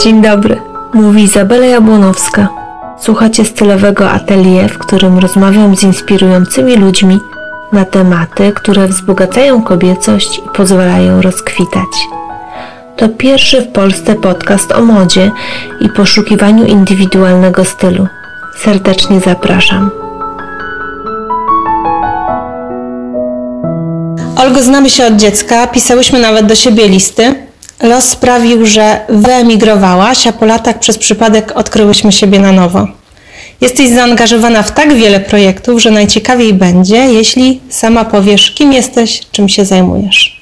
Dzień dobry, mówi Izabela Jabłonowska. Słuchacie stylowego atelier, w którym rozmawiam z inspirującymi ludźmi na tematy, które wzbogacają kobiecość i pozwalają rozkwitać. To pierwszy w Polsce podcast o modzie i poszukiwaniu indywidualnego stylu. Serdecznie zapraszam. Olgo, znamy się od dziecka, pisałyśmy nawet do siebie listy. Los sprawił, że wyemigrowałaś, a po latach przez przypadek odkryłyśmy siebie na nowo. Jesteś zaangażowana w tak wiele projektów, że najciekawiej będzie, jeśli sama powiesz, kim jesteś, czym się zajmujesz.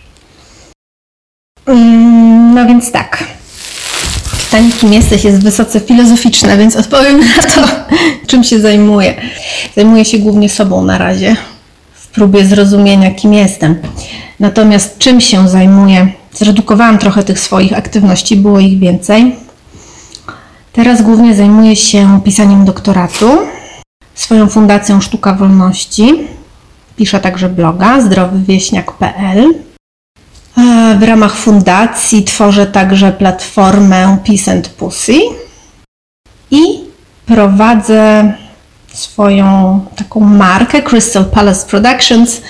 Mm, No więc tak. Pytanie, kim jesteś, jest wysoce filozoficzne, więc odpowiem na to, czym się zajmuję. Zajmuję się głównie sobą na razie, próbie zrozumienia, kim jestem. Natomiast czym się zajmuję? Zredukowałam trochę tych swoich aktywności, było ich więcej. Teraz głównie zajmuję się pisaniem doktoratu, swoją fundacją Sztuka Wolności. Piszę także bloga zdrowywieśniak.pl. E, W ramach fundacji tworzę także platformę Peace and Pussy i prowadzę swoją taką markę Crystal Palace Productions,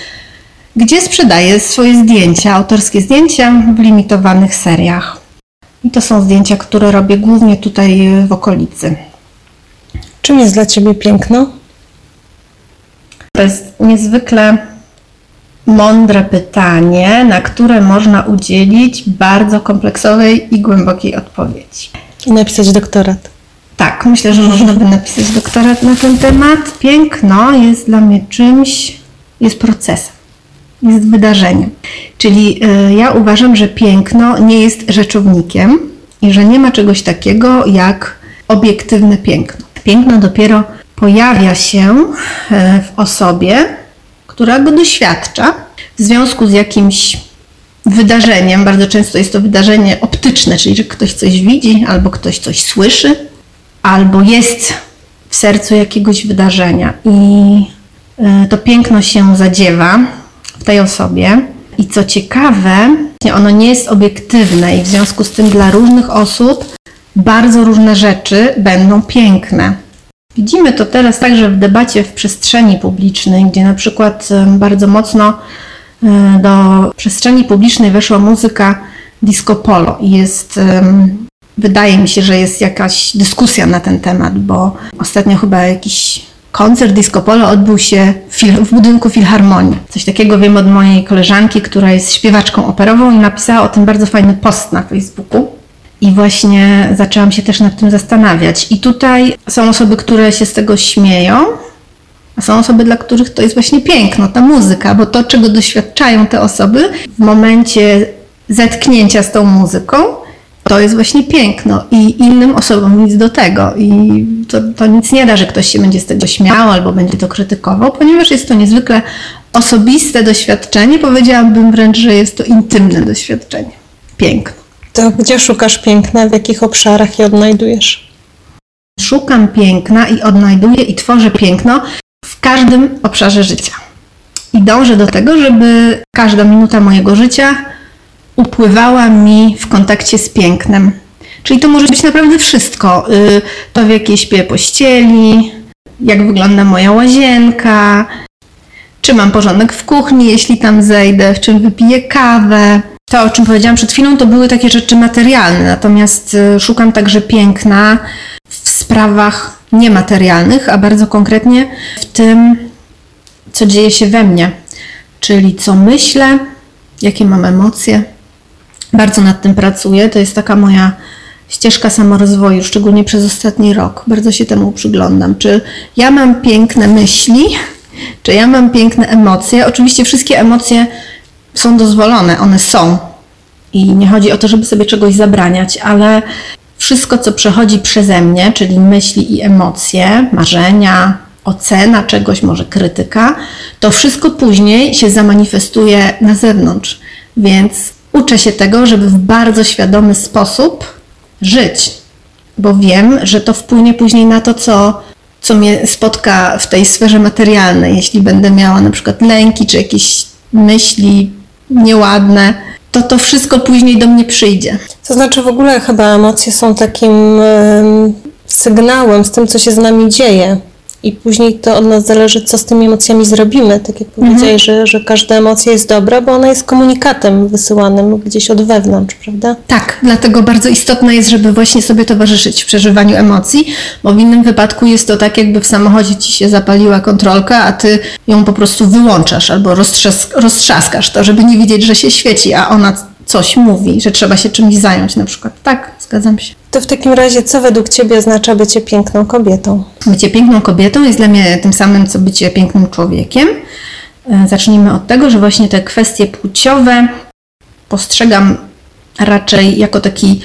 gdzie sprzedaję swoje zdjęcia, autorskie zdjęcia w limitowanych seriach. I to są zdjęcia, które robię głównie tutaj w okolicy. Czym jest dla Ciebie piękno? To jest niezwykle mądre pytanie, na które można udzielić bardzo kompleksowej i głębokiej odpowiedzi. I napisać doktorat. Tak, myślę, że można by napisać doktorat na ten temat. Piękno jest dla mnie czymś, jest procesem, jest wydarzeniem. Czyli y, ja uważam, że piękno nie jest rzeczownikiem i że nie ma czegoś takiego jak obiektywne piękno. Piękno dopiero pojawia się e, w osobie, która go doświadcza w związku z jakimś wydarzeniem. Bardzo często jest to wydarzenie optyczne, czyli że ktoś coś widzi, albo ktoś coś słyszy, albo jest w sercu jakiegoś wydarzenia i e, to piękno się zadziewa w tej osobie. I co ciekawe, ono nie jest obiektywne i w związku z tym dla różnych osób bardzo różne rzeczy będą piękne. Widzimy to teraz także w debacie w przestrzeni publicznej, gdzie na przykład em, bardzo mocno e, do przestrzeni publicznej weszła muzyka disco polo i jest, wydaje mi się, że jest jakaś dyskusja na ten temat, bo ostatnio chyba jakiś koncert disco polo odbył się w, w budynku Filharmonii. Coś takiego wiem od mojej koleżanki, która jest śpiewaczką operową i napisała o tym bardzo fajny post na Facebooku. I właśnie zaczęłam się też nad tym zastanawiać. I tutaj są osoby, które się z tego śmieją, a są osoby, dla których to jest właśnie piękno, ta muzyka, bo to, czego doświadczają te osoby w momencie zetknięcia z tą muzyką, to jest właśnie piękno i innym osobom nic do tego. I to, to nic nie da, że ktoś się będzie z tego śmiał albo będzie to krytykował, ponieważ jest to niezwykle osobiste doświadczenie. Powiedziałabym wręcz, że jest to intymne doświadczenie. Piękno. To gdzie szukasz piękna, w jakich obszarach je odnajdujesz? Szukam piękna i odnajduję i tworzę piękno w każdym obszarze życia. I dążę do tego, żeby każda minuta mojego życia upływała mi w kontakcie z pięknem. Czyli to może być naprawdę wszystko. Y, To w jakiej śpię pościeli, jak wygląda moja łazienka, czy mam porządek w kuchni, jeśli tam zejdę, w czym wypiję kawę. To, o czym powiedziałam przed chwilą, to były takie rzeczy materialne, natomiast y, szukam także piękna w sprawach niematerialnych, a bardzo konkretnie w tym, co dzieje się we mnie, czyli co myślę, jakie mam emocje. Bardzo nad tym pracuję. To jest taka moja ścieżka samorozwoju, szczególnie przez ostatni rok. Bardzo się temu przyglądam. Czy ja mam piękne myśli, czy ja mam piękne emocje? Oczywiście wszystkie emocje są dozwolone, one są. I nie chodzi o to, żeby sobie czegoś zabraniać, ale wszystko, co przechodzi przeze mnie, czyli myśli i emocje, marzenia, ocena czegoś, może krytyka, to wszystko później się zamanifestuje na zewnątrz. Więc uczę się tego, żeby w bardzo świadomy sposób żyć, bo wiem, że to wpłynie później na to, co, co mnie spotka w tej sferze materialnej. Jeśli będę miała na przykład lęki czy jakieś myśli nieładne, to to wszystko później do mnie przyjdzie. To znaczy w ogóle chyba emocje są takim em, sygnałem z tym, co się z nami dzieje. I później to od nas zależy, co z tymi emocjami zrobimy. Tak jak powiedziałeś, że, że każda emocja jest dobra, bo ona jest komunikatem wysyłanym gdzieś od wewnątrz, prawda? Tak, dlatego bardzo istotne jest, żeby właśnie sobie towarzyszyć w przeżywaniu emocji, bo w innym wypadku jest to tak, jakby w samochodzie ci się zapaliła kontrolka, a ty ją po prostu wyłączasz albo roztrzas roztrzaskasz to, żeby nie widzieć, że się świeci, a ona coś mówi, że trzeba się czymś zająć na przykład. Tak, zgadzam się. To w takim razie, co według Ciebie oznacza bycie piękną kobietą? Bycie piękną kobietą jest dla mnie tym samym, co bycie pięknym człowiekiem. E, Zacznijmy od tego, że właśnie te kwestie płciowe postrzegam raczej jako taki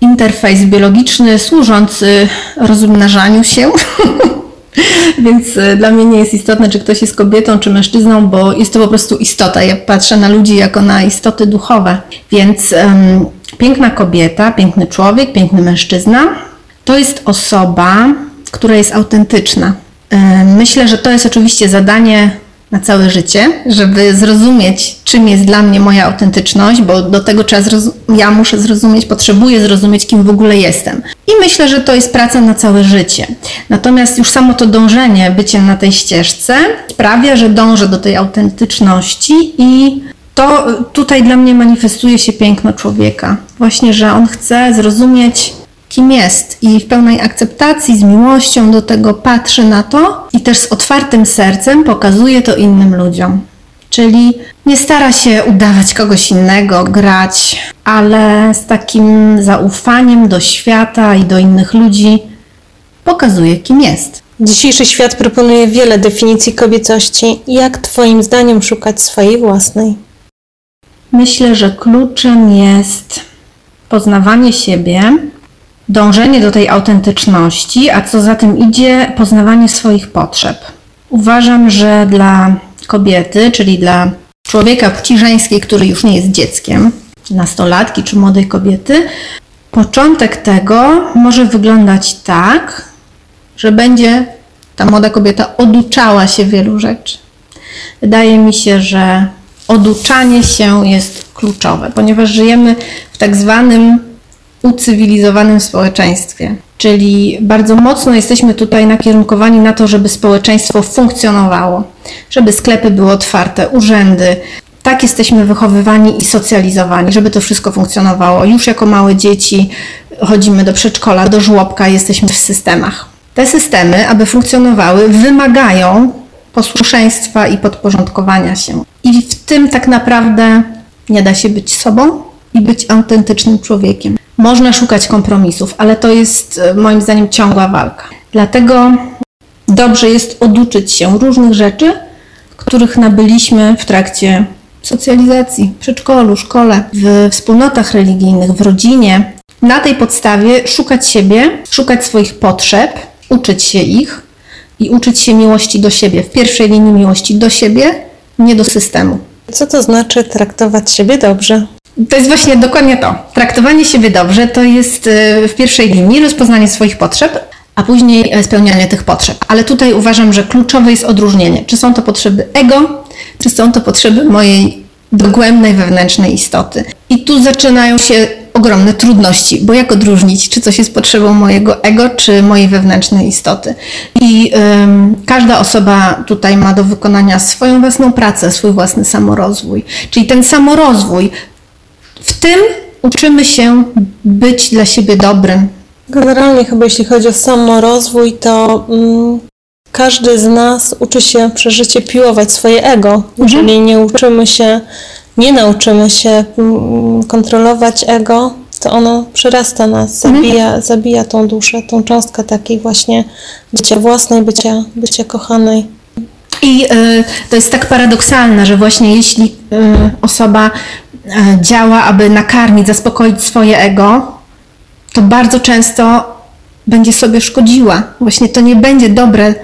interfejs biologiczny służący rozmnażaniu się. Więc e, dla mnie nie jest istotne, czy ktoś jest kobietą, czy mężczyzną, bo jest to po prostu istota. Ja patrzę na ludzi jako na istoty duchowe. Więc em, piękna kobieta, piękny człowiek, piękny mężczyzna to jest osoba, która jest autentyczna. E, Myślę, że to jest oczywiście zadanie na całe życie, żeby zrozumieć, czym jest dla mnie moja autentyczność, bo do tego trzeba ja muszę zrozumieć, potrzebuję zrozumieć, kim w ogóle jestem. I myślę, że to jest praca na całe życie. Natomiast już samo to dążenie, bycie na tej ścieżce sprawia, że dążę do tej autentyczności i to tutaj dla mnie manifestuje się piękno człowieka. Właśnie, że on chce zrozumieć, kim jest i w pełnej akceptacji, z miłością do tego patrzy na to i też z otwartym sercem pokazuje to innym ludziom. Czyli nie stara się udawać kogoś innego, grać, ale z takim zaufaniem do świata i do innych ludzi pokazuje, kim jest. Dzisiejszy świat proponuje wiele definicji kobiecości. Jak Twoim zdaniem szukać swojej własnej? Myślę, że kluczem jest poznawanie siebie, dążenie do tej autentyczności, a co za tym idzie, poznawanie swoich potrzeb. Uważam, że dla kobiety, czyli dla człowieka płci żeńskiej, który już nie jest dzieckiem, nastolatki czy młodej kobiety, początek tego może wyglądać tak, że będzie ta młoda kobieta oduczała się wielu rzeczy. Wydaje mi się, że oduczanie się jest kluczowe, ponieważ żyjemy w tak zwanym ucywilizowanym społeczeństwie. Czyli bardzo mocno jesteśmy tutaj nakierunkowani na to, żeby społeczeństwo funkcjonowało, żeby sklepy były otwarte, urzędy. Tak jesteśmy wychowywani i socjalizowani, żeby to wszystko funkcjonowało. Już jako małe dzieci chodzimy do przedszkola, do żłobka, jesteśmy w systemach. Te systemy, aby funkcjonowały, wymagają posłuszeństwa i podporządkowania się. I w tym tak naprawdę nie da się być sobą i być autentycznym człowiekiem. Można szukać kompromisów, ale to jest e, moim zdaniem ciągła walka. Dlatego dobrze jest oduczyć się różnych rzeczy, których nabyliśmy w trakcie socjalizacji, przedszkolu, szkole, w wspólnotach religijnych, w rodzinie. Na tej podstawie szukać siebie, szukać swoich potrzeb, uczyć się ich i uczyć się miłości do siebie. W pierwszej linii miłości do siebie, nie do systemu. Co to znaczy traktować siebie dobrze? To jest właśnie dokładnie to. Traktowanie siebie dobrze to jest e, w pierwszej linii rozpoznanie swoich potrzeb, a później e, spełnianie tych potrzeb. Ale tutaj uważam, że kluczowe jest odróżnienie. Czy są to potrzeby ego, czy są to potrzeby mojej dogłębnej wewnętrznej istoty. I tu zaczynają się ogromne trudności, bo jak odróżnić, czy coś jest potrzebą mojego ego, czy mojej wewnętrznej istoty. I ym, każda osoba tutaj ma do wykonania swoją własną pracę, swój własny samorozwój. Czyli ten samorozwój, w tym uczymy się być dla siebie dobrym. Generalnie chyba jeśli chodzi o samorozwój, to mm, każdy z nas uczy się przez życie piłować swoje ego. Jeżeli nie uczymy się, nie nauczymy się mm, kontrolować ego, to ono przerasta nas, zabija, zabija tą duszę, tą cząstkę takiej właśnie bycia własnej, bycia, bycia kochanej. I y, to jest tak paradoksalne, że właśnie jeśli y, osoba y, działa, aby nakarmić, zaspokoić swoje ego, to bardzo często będzie sobie szkodziła. Właśnie to nie będzie dobre.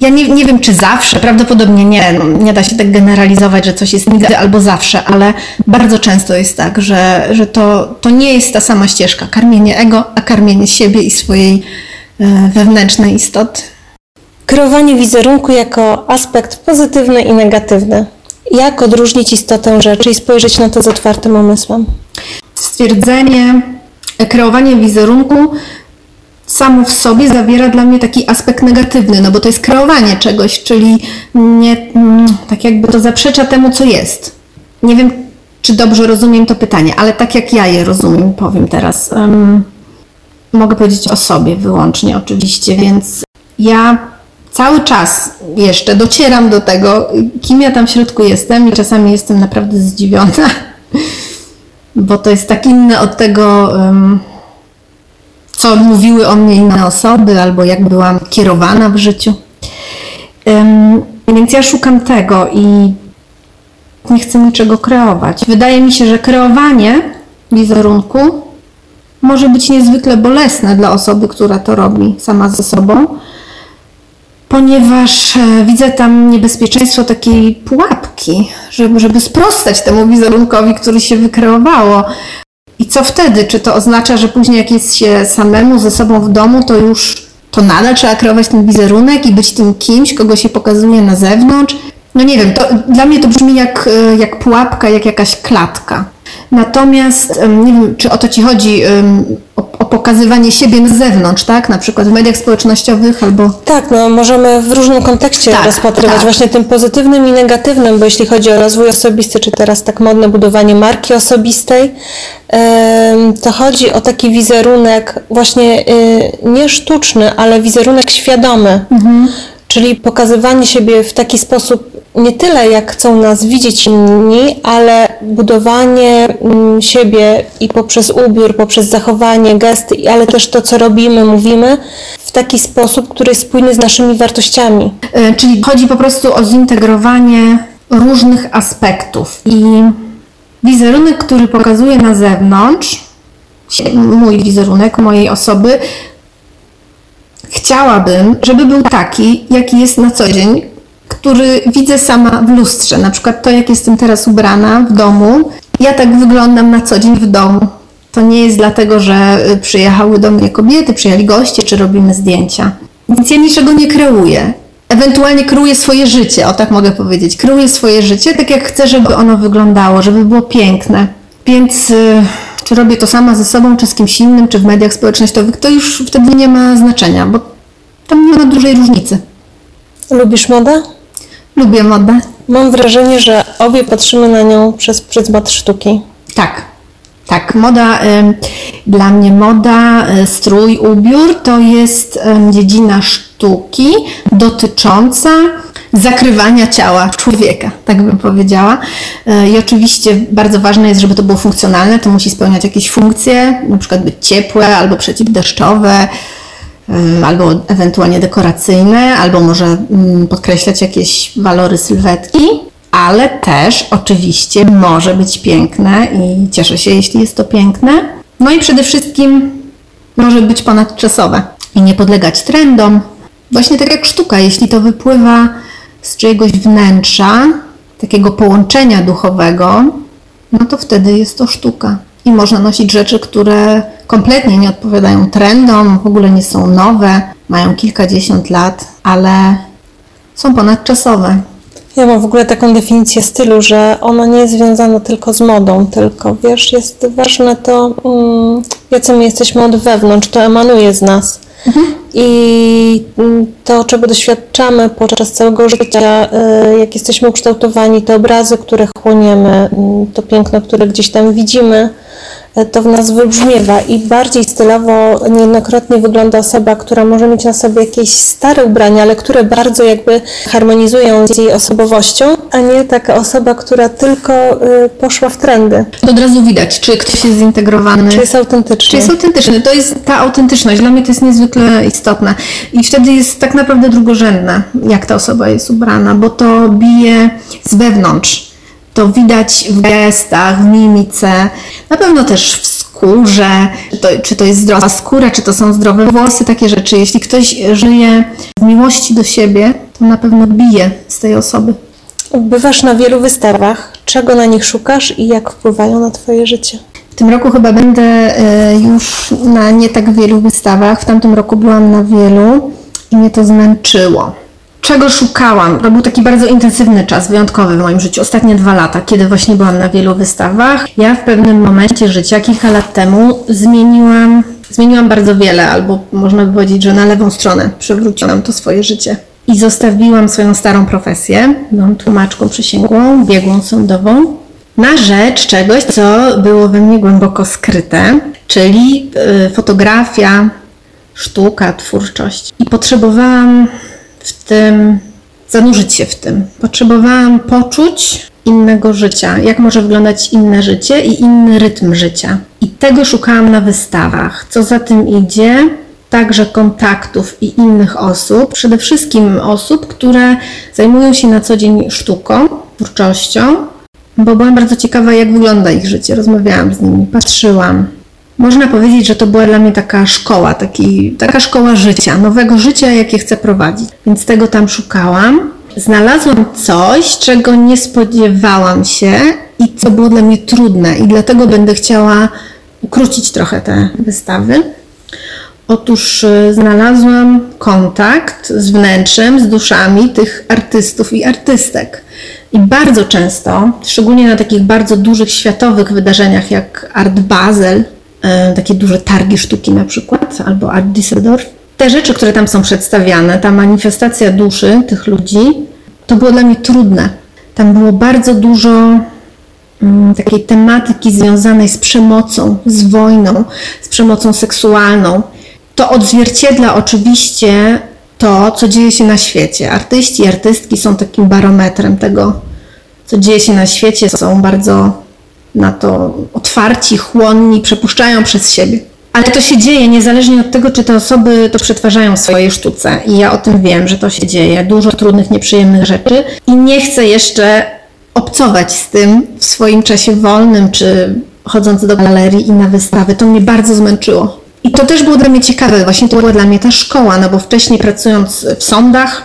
Ja nie, nie wiem, czy zawsze, prawdopodobnie nie, nie da się tak generalizować, że coś jest nigdy albo zawsze, ale bardzo często jest tak, że, że to, to nie jest ta sama ścieżka. Karmienie ego, a karmienie siebie i swojej y, wewnętrznej istoty. Kreowanie wizerunku jako aspekt pozytywny i negatywny. Jak odróżnić istotę rzeczy i spojrzeć na to z otwartym umysłem? Stwierdzenie, kreowanie wizerunku samo w sobie zawiera dla mnie taki aspekt negatywny, no bo to jest kreowanie czegoś, czyli nie, mm, tak jakby to zaprzecza temu, co jest. Nie wiem, czy dobrze rozumiem to pytanie, ale tak jak ja je rozumiem, powiem teraz. em, mogę powiedzieć o sobie wyłącznie oczywiście, więc ja cały czas jeszcze docieram do tego, kim ja tam w środku jestem i czasami jestem naprawdę zdziwiona, bo to jest tak inne od tego, em, co mówiły o mnie inne osoby, albo jak byłam kierowana w życiu. Więc ja szukam tego i nie chcę niczego kreować. Wydaje mi się, że kreowanie wizerunku może być niezwykle bolesne dla osoby, która to robi sama ze sobą, ponieważ e, widzę tam niebezpieczeństwo takiej pułapki, żeby sprostać temu wizerunkowi, który się wykreowało. I co wtedy? Czy to oznacza, że później jak jest się samemu ze sobą w domu, to już to nadal trzeba kreować ten wizerunek i być tym kimś, kogo się pokazuje na zewnątrz? No nie wiem, to, dla mnie to brzmi jak, e, jak pułapka, jak jakaś klatka. Natomiast nie wiem, czy o to Ci chodzi, o, o pokazywanie siebie na zewnątrz, tak? Na przykład w mediach społecznościowych albo... Tak, no możemy w różnym kontekście Tak, rozpatrywać tak. właśnie tym pozytywnym i negatywnym, bo jeśli chodzi o rozwój osobisty, czy teraz tak modne budowanie marki osobistej, to chodzi o taki wizerunek właśnie y, nie sztuczny, ale wizerunek świadomy. Czyli pokazywanie siebie w taki sposób, nie tyle jak chcą nas widzieć inni, ale budowanie mm, siebie i poprzez ubiór, poprzez zachowanie, gesty, ale też to, co robimy, mówimy, w taki sposób, który jest spójny z naszymi wartościami. E, Czyli chodzi po prostu o zintegrowanie różnych aspektów. I wizerunek, który pokazuje na zewnątrz, mój wizerunek mojej osoby, chciałabym, żeby był taki, jaki jest na co dzień, który widzę sama w lustrze. Na przykład to, jak jestem teraz ubrana w domu, ja tak wyglądam na co dzień w domu. To nie jest dlatego, że y, przyjechały do mnie kobiety, przyjechali goście, czy robimy zdjęcia. Więc ja niczego nie kreuję. Ewentualnie kreuję swoje życie, o tak mogę powiedzieć. Kreuję swoje życie tak, jak chcę, żeby ono wyglądało, żeby było piękne. Więc y, czy robię to sama ze sobą, czy z kimś innym, czy w mediach społecznościowych, to już wtedy nie ma znaczenia, bo tam nie ma dużej różnicy. Lubisz modę? Lubię modę. Mam wrażenie, że obie patrzymy na nią przez pryzmat sztuki. Tak, tak. Moda, em, dla mnie moda, e, strój, ubiór to jest em, dziedzina sztuki dotycząca zakrywania ciała człowieka, tak bym powiedziała. E, I oczywiście bardzo ważne jest, żeby to było funkcjonalne, to musi spełniać jakieś funkcje, na przykład być ciepłe albo przeciwdeszczowe, em, albo ewentualnie dekoracyjne, albo może mm, podkreślać jakieś walory sylwetki, ale też oczywiście może być piękne i cieszę się, jeśli jest to piękne. No i przede wszystkim może być ponadczasowe i nie podlegać trendom. Właśnie tak jak sztuka, jeśli to wypływa z czyjegoś wnętrza, takiego połączenia duchowego, no to wtedy jest to sztuka. I można nosić rzeczy, które kompletnie nie odpowiadają trendom, w ogóle nie są nowe, mają kilkadziesiąt lat, ale są ponadczasowe. Ja mam w ogóle taką definicję stylu, że ona nie jest związana tylko z modą, tylko wiesz, jest ważne to, mm, jacy my jesteśmy od wewnątrz, to emanuje z nas. I mm, to, czego doświadczamy podczas całego życia, y, jak jesteśmy ukształtowani, te obrazy, które chłoniemy, mm, to piękno, które gdzieś tam widzimy, y, to w nas wybrzmiewa i bardziej stylowo niejednokrotnie wygląda osoba, która może mieć na sobie jakieś stare ubrania, ale które bardzo jakby harmonizują z jej osobowością, a nie taka osoba, która tylko y, poszła w trendy, To od razu widać, czy ktoś jest zintegrowany, czy jest autentyczny. czy jest autentyczny. To jest ta autentyczność. Dla mnie to jest niezwykle istotne. I wtedy jest tak naprawdę drugorzędne, jak ta osoba jest ubrana, bo to bije z wewnątrz. To widać w gestach, w mimice, na pewno też w skórze, czy to, czy to jest zdrowa skóra, czy to są zdrowe włosy, takie rzeczy. Jeśli ktoś żyje w miłości do siebie, to na pewno bije z tej osoby. Bywasz na wielu wystawach. Czego na nich szukasz i jak wpływają na Twoje życie? W tym roku chyba będę e, już na nie tak wielu wystawach. W tamtym roku byłam na wielu i mnie to zmęczyło. Czego szukałam? To był taki bardzo intensywny czas, wyjątkowy w moim życiu, ostatnie dwa lata, kiedy właśnie byłam na wielu wystawach. Ja w pewnym momencie życia, kilka lat temu, zmieniłam, zmieniłam bardzo wiele, albo można by powiedzieć, że na lewą stronę przewróciłam to swoje życie. I zostawiłam swoją starą profesję, byłam tłumaczką przysięgłą, biegłą sądową, na rzecz czegoś, co było we mnie głęboko skryte, czyli y, fotografia, sztuka, twórczość. I potrzebowałam w tym zanurzyć się w tym. Potrzebowałam poczuć innego życia, jak może wyglądać inne życie i inny rytm życia. I tego szukałam na wystawach. Co za tym idzie, także kontaktów i innych osób, przede wszystkim osób, które zajmują się na co dzień sztuką, twórczością, bo byłam bardzo ciekawa, jak wygląda ich życie. Rozmawiałam z nimi, patrzyłam. Można powiedzieć, że to była dla mnie taka szkoła, taki, taka szkoła życia, nowego życia, jakie chcę prowadzić. Więc tego tam szukałam. Znalazłam coś, czego nie spodziewałam się i co było dla mnie trudne, i dlatego będę chciała ukrócić trochę te wystawy. Otóż y, znalazłam kontakt z wnętrzem, z duszami tych artystów i artystek. I bardzo często, szczególnie na takich bardzo dużych światowych wydarzeniach jak Art Basel, takie duże targi sztuki na przykład, albo Art Düsseldorf, te rzeczy, które tam są przedstawiane, ta manifestacja duszy tych ludzi, to było dla mnie trudne. Tam było bardzo dużo mm, takiej tematyki związanej z przemocą, z wojną, z przemocą seksualną. To odzwierciedla oczywiście to, co dzieje się na świecie. Artyści artystki są takim barometrem tego, co dzieje się na świecie, są bardzo na to otwarci, chłonni, przepuszczają przez siebie. Ale to się dzieje niezależnie od tego, czy te osoby to przetwarzają w swojej sztuce. I ja o tym wiem, że to się dzieje. Dużo trudnych, nieprzyjemnych rzeczy. I nie chcę jeszcze obcować z tym w swoim czasie wolnym, czy chodząc do galerii i na wystawy. To mnie bardzo zmęczyło. I to też było dla mnie ciekawe. Właśnie to była dla mnie ta szkoła, no bo wcześniej pracując w sądach,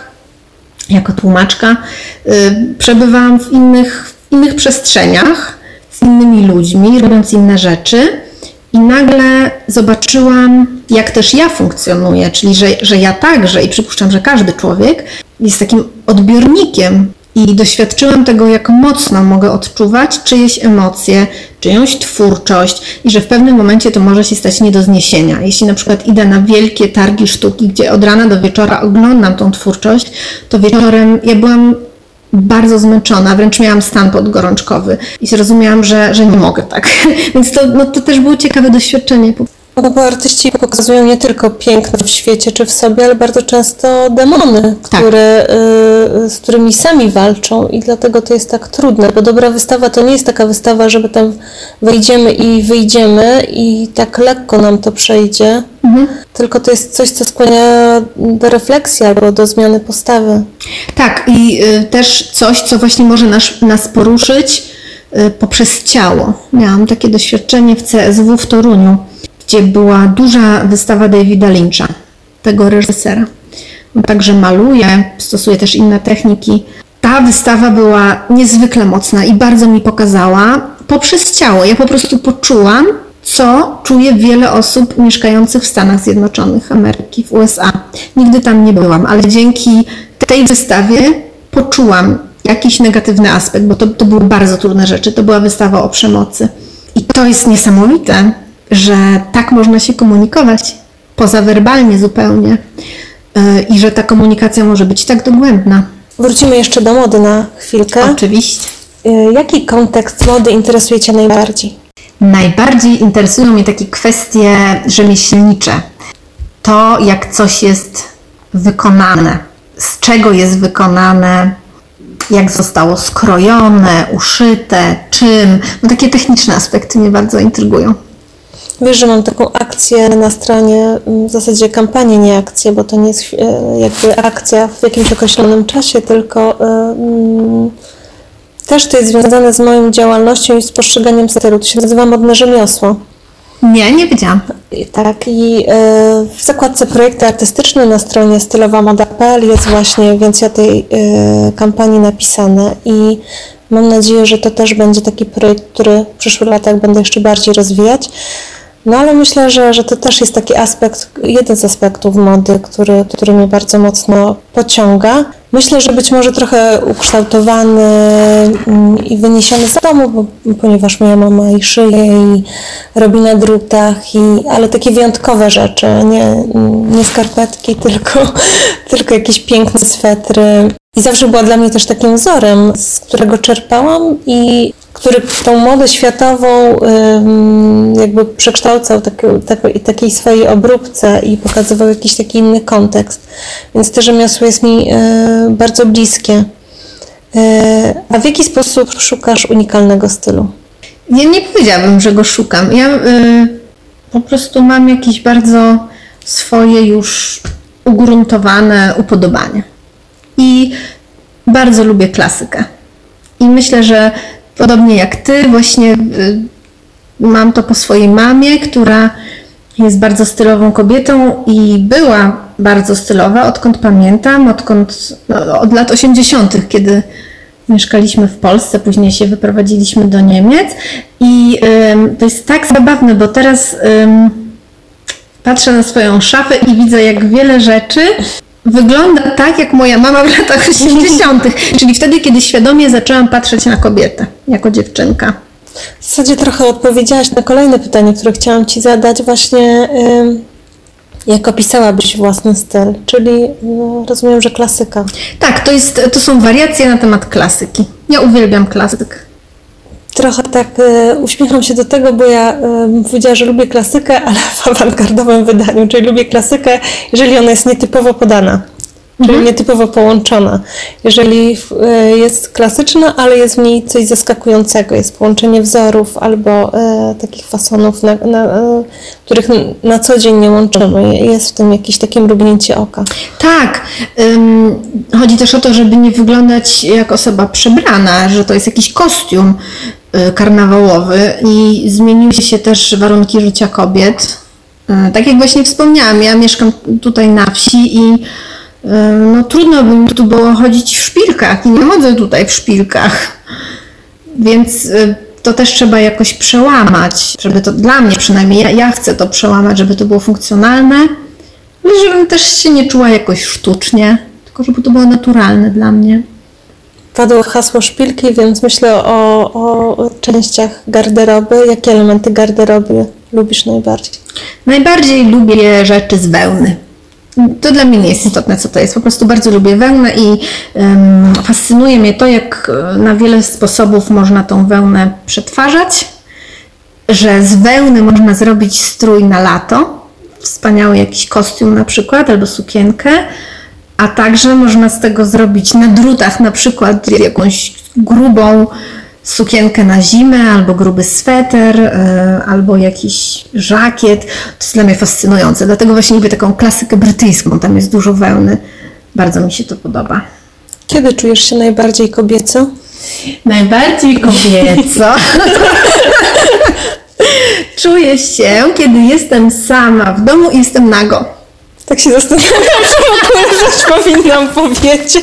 jako tłumaczka, yy, przebywałam w innych, w innych przestrzeniach, z innymi ludźmi, robiąc inne rzeczy. I nagle zobaczyłam, jak też ja funkcjonuję, czyli że, że ja także, i przypuszczam, że każdy człowiek jest takim odbiornikiem. I doświadczyłam tego, jak mocno mogę odczuwać czyjeś emocje, czyjąś twórczość, i że w pewnym momencie to może się stać nie do zniesienia. Jeśli na przykład idę na wielkie targi sztuki, gdzie od rana do wieczora oglądam tą twórczość, to wieczorem ja byłam bardzo zmęczona, wręcz miałam stan podgorączkowy i zrozumiałam, że, że nie mogę tak. Więc to, no, to też było ciekawe doświadczenie. Bo artyści pokazują nie tylko piękno w świecie czy w sobie, ale bardzo często demony, które, y, z którymi sami walczą i dlatego to jest tak trudne, bo dobra wystawa to nie jest taka wystawa, żeby tam wejdziemy i wyjdziemy i tak lekko nam to przejdzie, tylko to jest coś, co skłania do refleksji albo do zmiany postawy. Tak, i y, też coś, co właśnie może nas, nas poruszyć y, poprzez ciało. Miałam takie doświadczenie w CSW w Toruniu, gdzie była duża wystawa Davida Lyncha, tego reżysera. On także maluje, stosuje też inne techniki. Ta wystawa była niezwykle mocna i bardzo mi pokazała poprzez ciało. Ja po prostu poczułam, co czuje wiele osób mieszkających w Stanach Zjednoczonych Ameryki, w USA. Nigdy tam nie byłam, ale dzięki tej wystawie poczułam jakiś negatywny aspekt, bo to, to były bardzo trudne rzeczy. To była wystawa o przemocy. I to jest niesamowite, że tak można się komunikować pozawerbalnie zupełnie yy, i że ta komunikacja może być tak dogłębna. Wrócimy jeszcze do mody na chwilkę. Oczywiście. Y, Jaki kontekst mody interesuje Cię najbardziej? Najbardziej interesują mnie takie kwestie rzemieślnicze. To, jak coś jest wykonane, z czego jest wykonane, jak zostało skrojone, uszyte, czym. No, takie techniczne aspekty mnie bardzo intrygują. Wiesz, że mam taką akcję na stronie, mm, w zasadzie kampanię, nie akcję, bo to nie jest e, jakby akcja w jakimś określonym czasie, tylko e, mm, też to jest związane z moją działalnością i z postrzeganiem stylu. To się nazywa modne rzemiosło. Nie, nie wiedziałam. I Tak, i e, w zakładce projekty artystyczne na stronie stylowamoda.pl jest właśnie więcej o tej kampanii napisane i mam nadzieję, że to też będzie taki projekt, który w przyszłych latach będę jeszcze bardziej rozwijać. No ale myślę, że, że to też jest taki aspekt, jeden z aspektów mody, który, który mnie bardzo mocno pociąga. Myślę, że być może trochę ukształtowany mm, i wyniesiony z domu, bo, ponieważ moja mama i szyje i robi na drutach, i, ale takie wyjątkowe rzeczy, nie, nie skarpetki, tylko, tylko jakieś piękne swetry. I zawsze była dla mnie też takim wzorem, z którego czerpałam i który tą modę światową jakby przekształcał tak, tak, takiej swojej obróbce i pokazywał jakiś taki inny kontekst. Więc to rzemiosło jest mi y, bardzo bliskie. Y, a w jaki sposób szukasz unikalnego stylu? Ja nie powiedziałabym, że go szukam. Ja y, po prostu mam jakieś bardzo swoje już ugruntowane upodobania. I bardzo lubię klasykę. I myślę, że podobnie jak ty, właśnie y, mam to po swojej mamie, która jest bardzo stylową kobietą i była bardzo stylowa, odkąd pamiętam, odkąd no, od lat 80., kiedy mieszkaliśmy w Polsce, później się wyprowadziliśmy do Niemiec. I ym, to jest tak zabawne, bo teraz ym, patrzę na swoją szafę i widzę, jak wiele rzeczy wygląda tak, jak moja mama w latach 80., czyli wtedy, kiedy świadomie zaczęłam patrzeć na kobietę jako dziewczynka. W zasadzie trochę odpowiedziałaś na kolejne pytanie, które chciałam Ci zadać, właśnie jak opisałabyś własny styl, czyli no, rozumiem, że klasyka. Tak, to, jest, to są wariacje na temat klasyki. Ja uwielbiam klasyk. Trochę tak e, uśmiecham się do tego, bo ja e, powiedziała, że lubię klasykę, ale w awangardowym wydaniu, czyli lubię klasykę, jeżeli ona jest nietypowo podana, czyli nietypowo połączona. Jeżeli e, jest klasyczna, ale jest w niej coś zaskakującego, jest połączenie wzorów albo e, takich fasonów, na, na, e, których na co dzień nie łączymy. Jest w tym jakieś takie mrugnięcie oka. Tak, ym, chodzi też o to, żeby nie wyglądać jak osoba przebrana, że to jest jakiś kostium y, karnawałowy i zmieniły się też warunki życia kobiet. Y, tak jak właśnie wspomniałam, ja mieszkam tutaj na wsi i no, trudno by mi tu było chodzić w szpilkach i nie chodzę tutaj w szpilkach. Więc y, to też trzeba jakoś przełamać, żeby to dla mnie przynajmniej, ja, ja chcę to przełamać, żeby to było funkcjonalne, ale żebym też się nie czuła jakoś sztucznie, tylko żeby to było naturalne dla mnie. Padło hasło szpilki, więc myślę o, o częściach garderoby. Jakie elementy garderoby lubisz najbardziej? Najbardziej lubię rzeczy z wełny. To dla mnie nie jest istotne, co to jest. Po prostu bardzo lubię wełnę i em, fascynuje mnie to, jak e, na wiele sposobów można tą wełnę przetwarzać, że z wełny można zrobić strój na lato, wspaniały jakiś kostium na przykład, albo sukienkę, a także można z tego zrobić na drutach na przykład jakąś grubą sukienkę na zimę, albo gruby sweter, e, albo jakiś żakiet. To jest dla mnie fascynujące. Dlatego właśnie lubię taką klasykę brytyjską. Tam jest dużo wełny. Bardzo mi się to podoba. Kiedy czujesz się najbardziej kobieco? Najbardziej kobieco. Czuję się, kiedy jestem sama w domu i jestem nago. Tak się zastanawiam, czy w ogóle coś powinnam powiedzieć.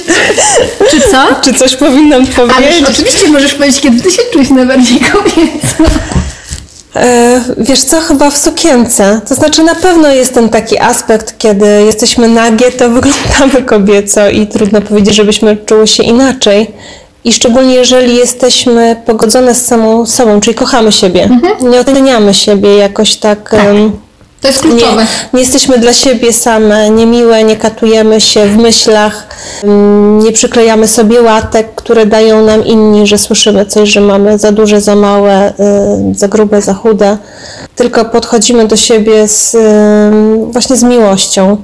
Czy co? Czy coś powinnam Ale powiedzieć? oczywiście możesz powiedzieć, kiedy ty się czujesz najbardziej kobieco. E, wiesz co, chyba w sukience. To znaczy na pewno jest ten taki aspekt, kiedy jesteśmy nagie, to wyglądamy kobieco i trudno powiedzieć, żebyśmy czuły się inaczej. I szczególnie jeżeli jesteśmy pogodzone z samą sobą, czyli kochamy siebie. Nie oceniamy siebie jakoś tak... em, To jest Nie, kluczowe. nie jesteśmy dla siebie same, niemiłe, nie katujemy się w myślach, mm, nie przyklejamy sobie łatek, które dają nam inni, że słyszymy coś, że mamy za duże, za małe, y, za grube, za chude. Tylko podchodzimy do siebie z, y, właśnie z miłością.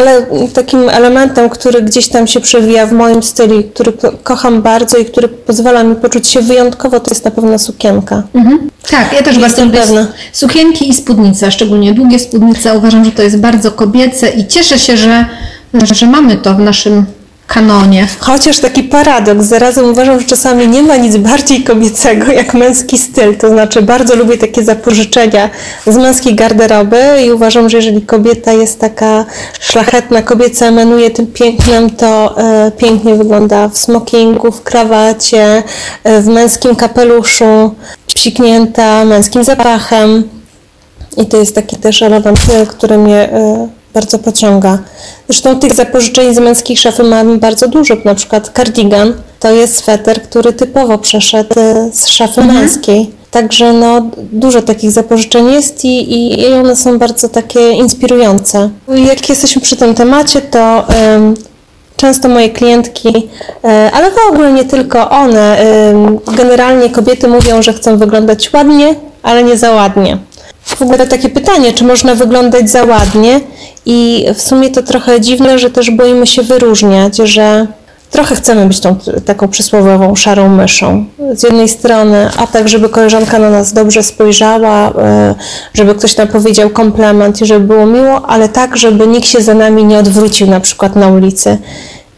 Ale takim elementem, który gdzieś tam się przewija w moim stylu, który ko- kocham bardzo i który pozwala mi poczuć się wyjątkowo, to jest na pewno sukienka. Mhm. Tak, ja też bardzo lubię sukienki i spódnice, szczególnie długie spódnice. Uważam, że to jest bardzo kobiece i cieszę się, że, że mamy to w naszym kanonie. Chociaż taki paradoks, zarazem uważam, że czasami nie ma nic bardziej kobiecego jak męski styl. To znaczy, bardzo lubię takie zapożyczenia z męskiej garderoby i uważam, że jeżeli kobieta jest taka szlachetna, kobieca emanuje tym pięknem, to e, pięknie wygląda w smokingu, w krawacie, e, w męskim kapeluszu, psiknięta męskim zapachem. I to jest taki też element, który mnie e, bardzo pociąga. Zresztą tych zapożyczeń z męskiej szafy mam bardzo dużo. Na przykład cardigan to jest sweter, który typowo przeszedł e, z szafy męskiej. Także no, dużo takich zapożyczeń jest i, i, i one są bardzo takie inspirujące. Jak jesteśmy przy tym temacie, to em, często moje klientki, e, ale w ogóle nie tylko one, generalnie kobiety mówią, że chcą wyglądać ładnie, ale nie za ładnie. W ogóle takie pytanie, czy można wyglądać za ładnie i w sumie to trochę dziwne, że też boimy się wyróżniać, że trochę chcemy być tą taką przysłowiową szarą myszą. Z jednej strony, a tak, żeby koleżanka na nas dobrze spojrzała, e, żeby ktoś nam powiedział komplement i żeby było miło, ale tak, żeby nikt się za nami nie odwrócił na przykład na ulicy.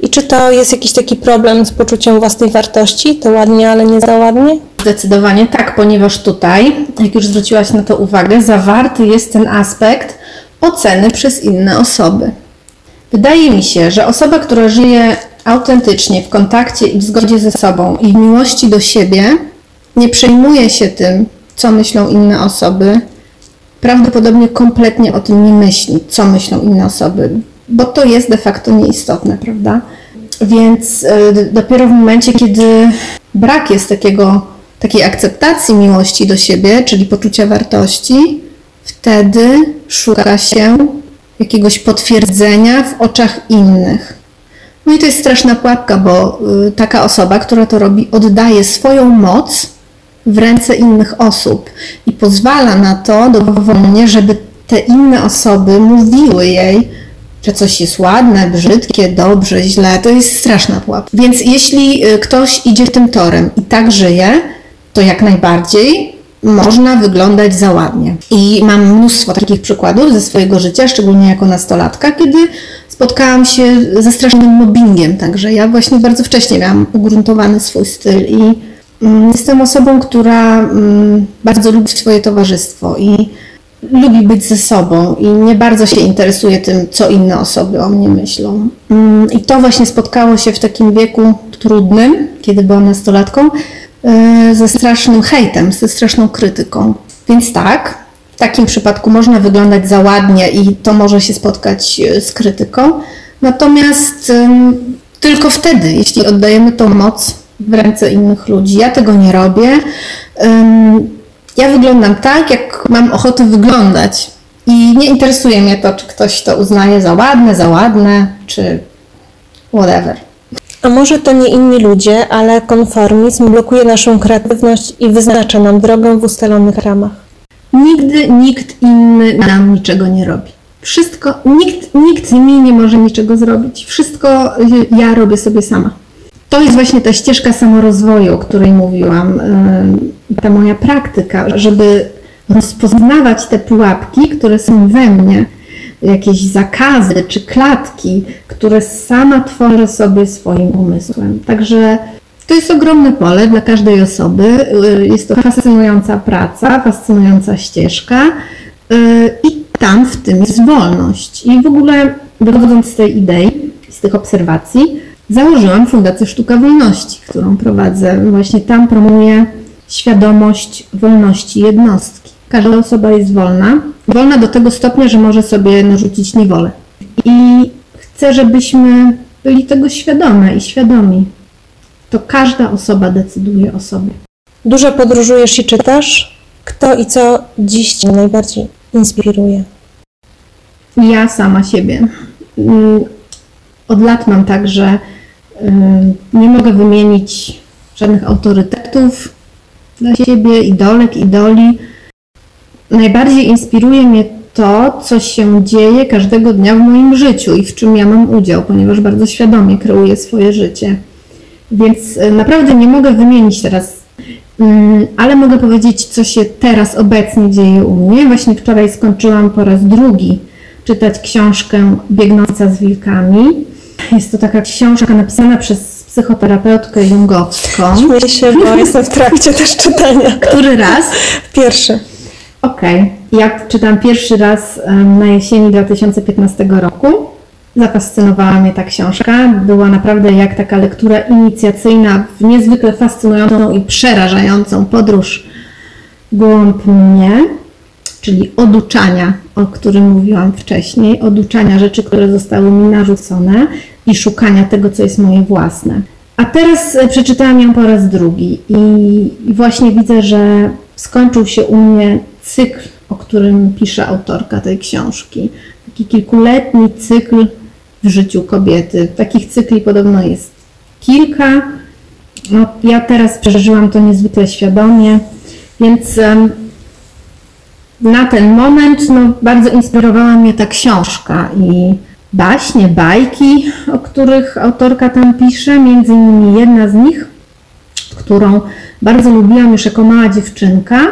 I czy to jest jakiś taki problem z poczuciem własnej wartości? To ładnie, ale nie za ładnie? Zdecydowanie tak, ponieważ tutaj, jak już zwróciłaś na to uwagę, zawarty jest ten aspekt oceny przez inne osoby. Wydaje mi się, że osoba, która żyje autentycznie w kontakcie i w zgodzie ze sobą i w miłości do siebie, nie przejmuje się tym, co myślą inne osoby, prawdopodobnie kompletnie o tym nie myśli, co myślą inne osoby, bo to jest de facto nieistotne, prawda? Więc e, dopiero w momencie, kiedy brak jest takiego, takiej akceptacji miłości do siebie, czyli poczucia wartości, wtedy szuka się jakiegoś potwierdzenia w oczach innych. No i to jest straszna pułapka, bo y, taka osoba, która to robi, oddaje swoją moc w ręce innych osób i pozwala na to dowolnie, żeby te inne osoby mówiły jej, że coś jest ładne, brzydkie, dobrze, źle. To jest straszna pułapka. Więc jeśli y, ktoś idzie tym torem i tak żyje, to jak najbardziej można wyglądać za ładnie. I mam mnóstwo takich przykładów ze swojego życia, szczególnie jako nastolatka, kiedy spotkałam się ze strasznym mobbingiem. Także ja właśnie bardzo wcześnie miałam ugruntowany swój styl i mm, jestem osobą, która mm, bardzo lubi swoje towarzystwo i lubi być ze sobą i nie bardzo się interesuje tym, co inne osoby o mnie myślą. Mm, I to właśnie spotkało się w takim wieku trudnym, kiedy byłam nastolatką, ze strasznym hejtem, ze straszną krytyką. Więc tak, w takim przypadku można wyglądać za ładnie i to może się spotkać e, z krytyką. Natomiast tylko wtedy, jeśli oddajemy tą moc w ręce innych ludzi. Ja tego nie robię. Ja wyglądam tak, jak mam ochotę wyglądać. I nie interesuje mnie to, czy ktoś to uznaje za ładne, za ładne, czy whatever. A może to nie inni ludzie, ale konformizm blokuje naszą kreatywność i wyznacza nam drogę w ustalonych ramach. Nigdy nikt inny nam niczego nie robi. Wszystko, nikt, nikt mi nie może niczego zrobić. Wszystko ja robię sobie sama. To jest właśnie ta ścieżka samorozwoju, o której mówiłam, y, ta moja praktyka, żeby rozpoznawać te pułapki, które są we mnie, jakieś zakazy czy klatki, które sama tworzę sobie swoim umysłem. Także to jest ogromne pole dla każdej osoby. Y, Jest to fascynująca praca, fascynująca ścieżka y, i tam w tym jest wolność. I w ogóle wychodząc z tej idei, z tych obserwacji, założyłam Fundację Sztuka Wolności, którą prowadzę. Właśnie tam promuję świadomość wolności jednostki. Każda osoba jest wolna. Wolna do tego stopnia, że może sobie narzucić niewolę. I chcę, żebyśmy byli tego świadome i świadomi. To każda osoba decyduje o sobie. Dużo podróżujesz i czytasz? Kto i co dziś Cię najbardziej inspiruje? Ja sama siebie. Mm, Od lat mam tak, że ym, nie mogę wymienić żadnych autorytetów dla siebie, idolek, idoli. Najbardziej inspiruje mnie to, co się dzieje każdego dnia w moim życiu i w czym ja mam udział, ponieważ bardzo świadomie kreuję swoje życie. Więc y, naprawdę nie mogę wymienić teraz, ym, ale mogę powiedzieć, co się teraz obecnie dzieje u mnie. Właśnie wczoraj skończyłam po raz drugi czytać książkę Biegnąca z wilkami. Jest to taka książka napisana przez psychoterapeutkę jungowską. Śmieję się, bo jestem w trakcie też czytania. Który raz? Pierwszy. Okej. Ja czytam pierwszy raz na jesieni 2015 roku. Zafascynowała mnie ta książka. Była naprawdę jak taka lektura inicjacyjna w niezwykle fascynującą i przerażającą podróż głąb mnie. czyli oduczania, o którym mówiłam wcześniej, oduczania rzeczy, które zostały mi narzucone i szukania tego, co jest moje własne. A teraz e, przeczytałam ją po raz drugi i właśnie widzę, że skończył się u mnie cykl, o którym pisze autorka tej książki. Taki kilkuletni cykl w życiu kobiety. Takich cykli podobno jest kilka. No, ja teraz przeżyłam to niezwykle świadomie, więc na ten moment no, bardzo inspirowała mnie ta książka i baśnie, bajki, o których autorka tam pisze. Między innymi jedna z nich, którą bardzo lubiłam już jako mała dziewczynka,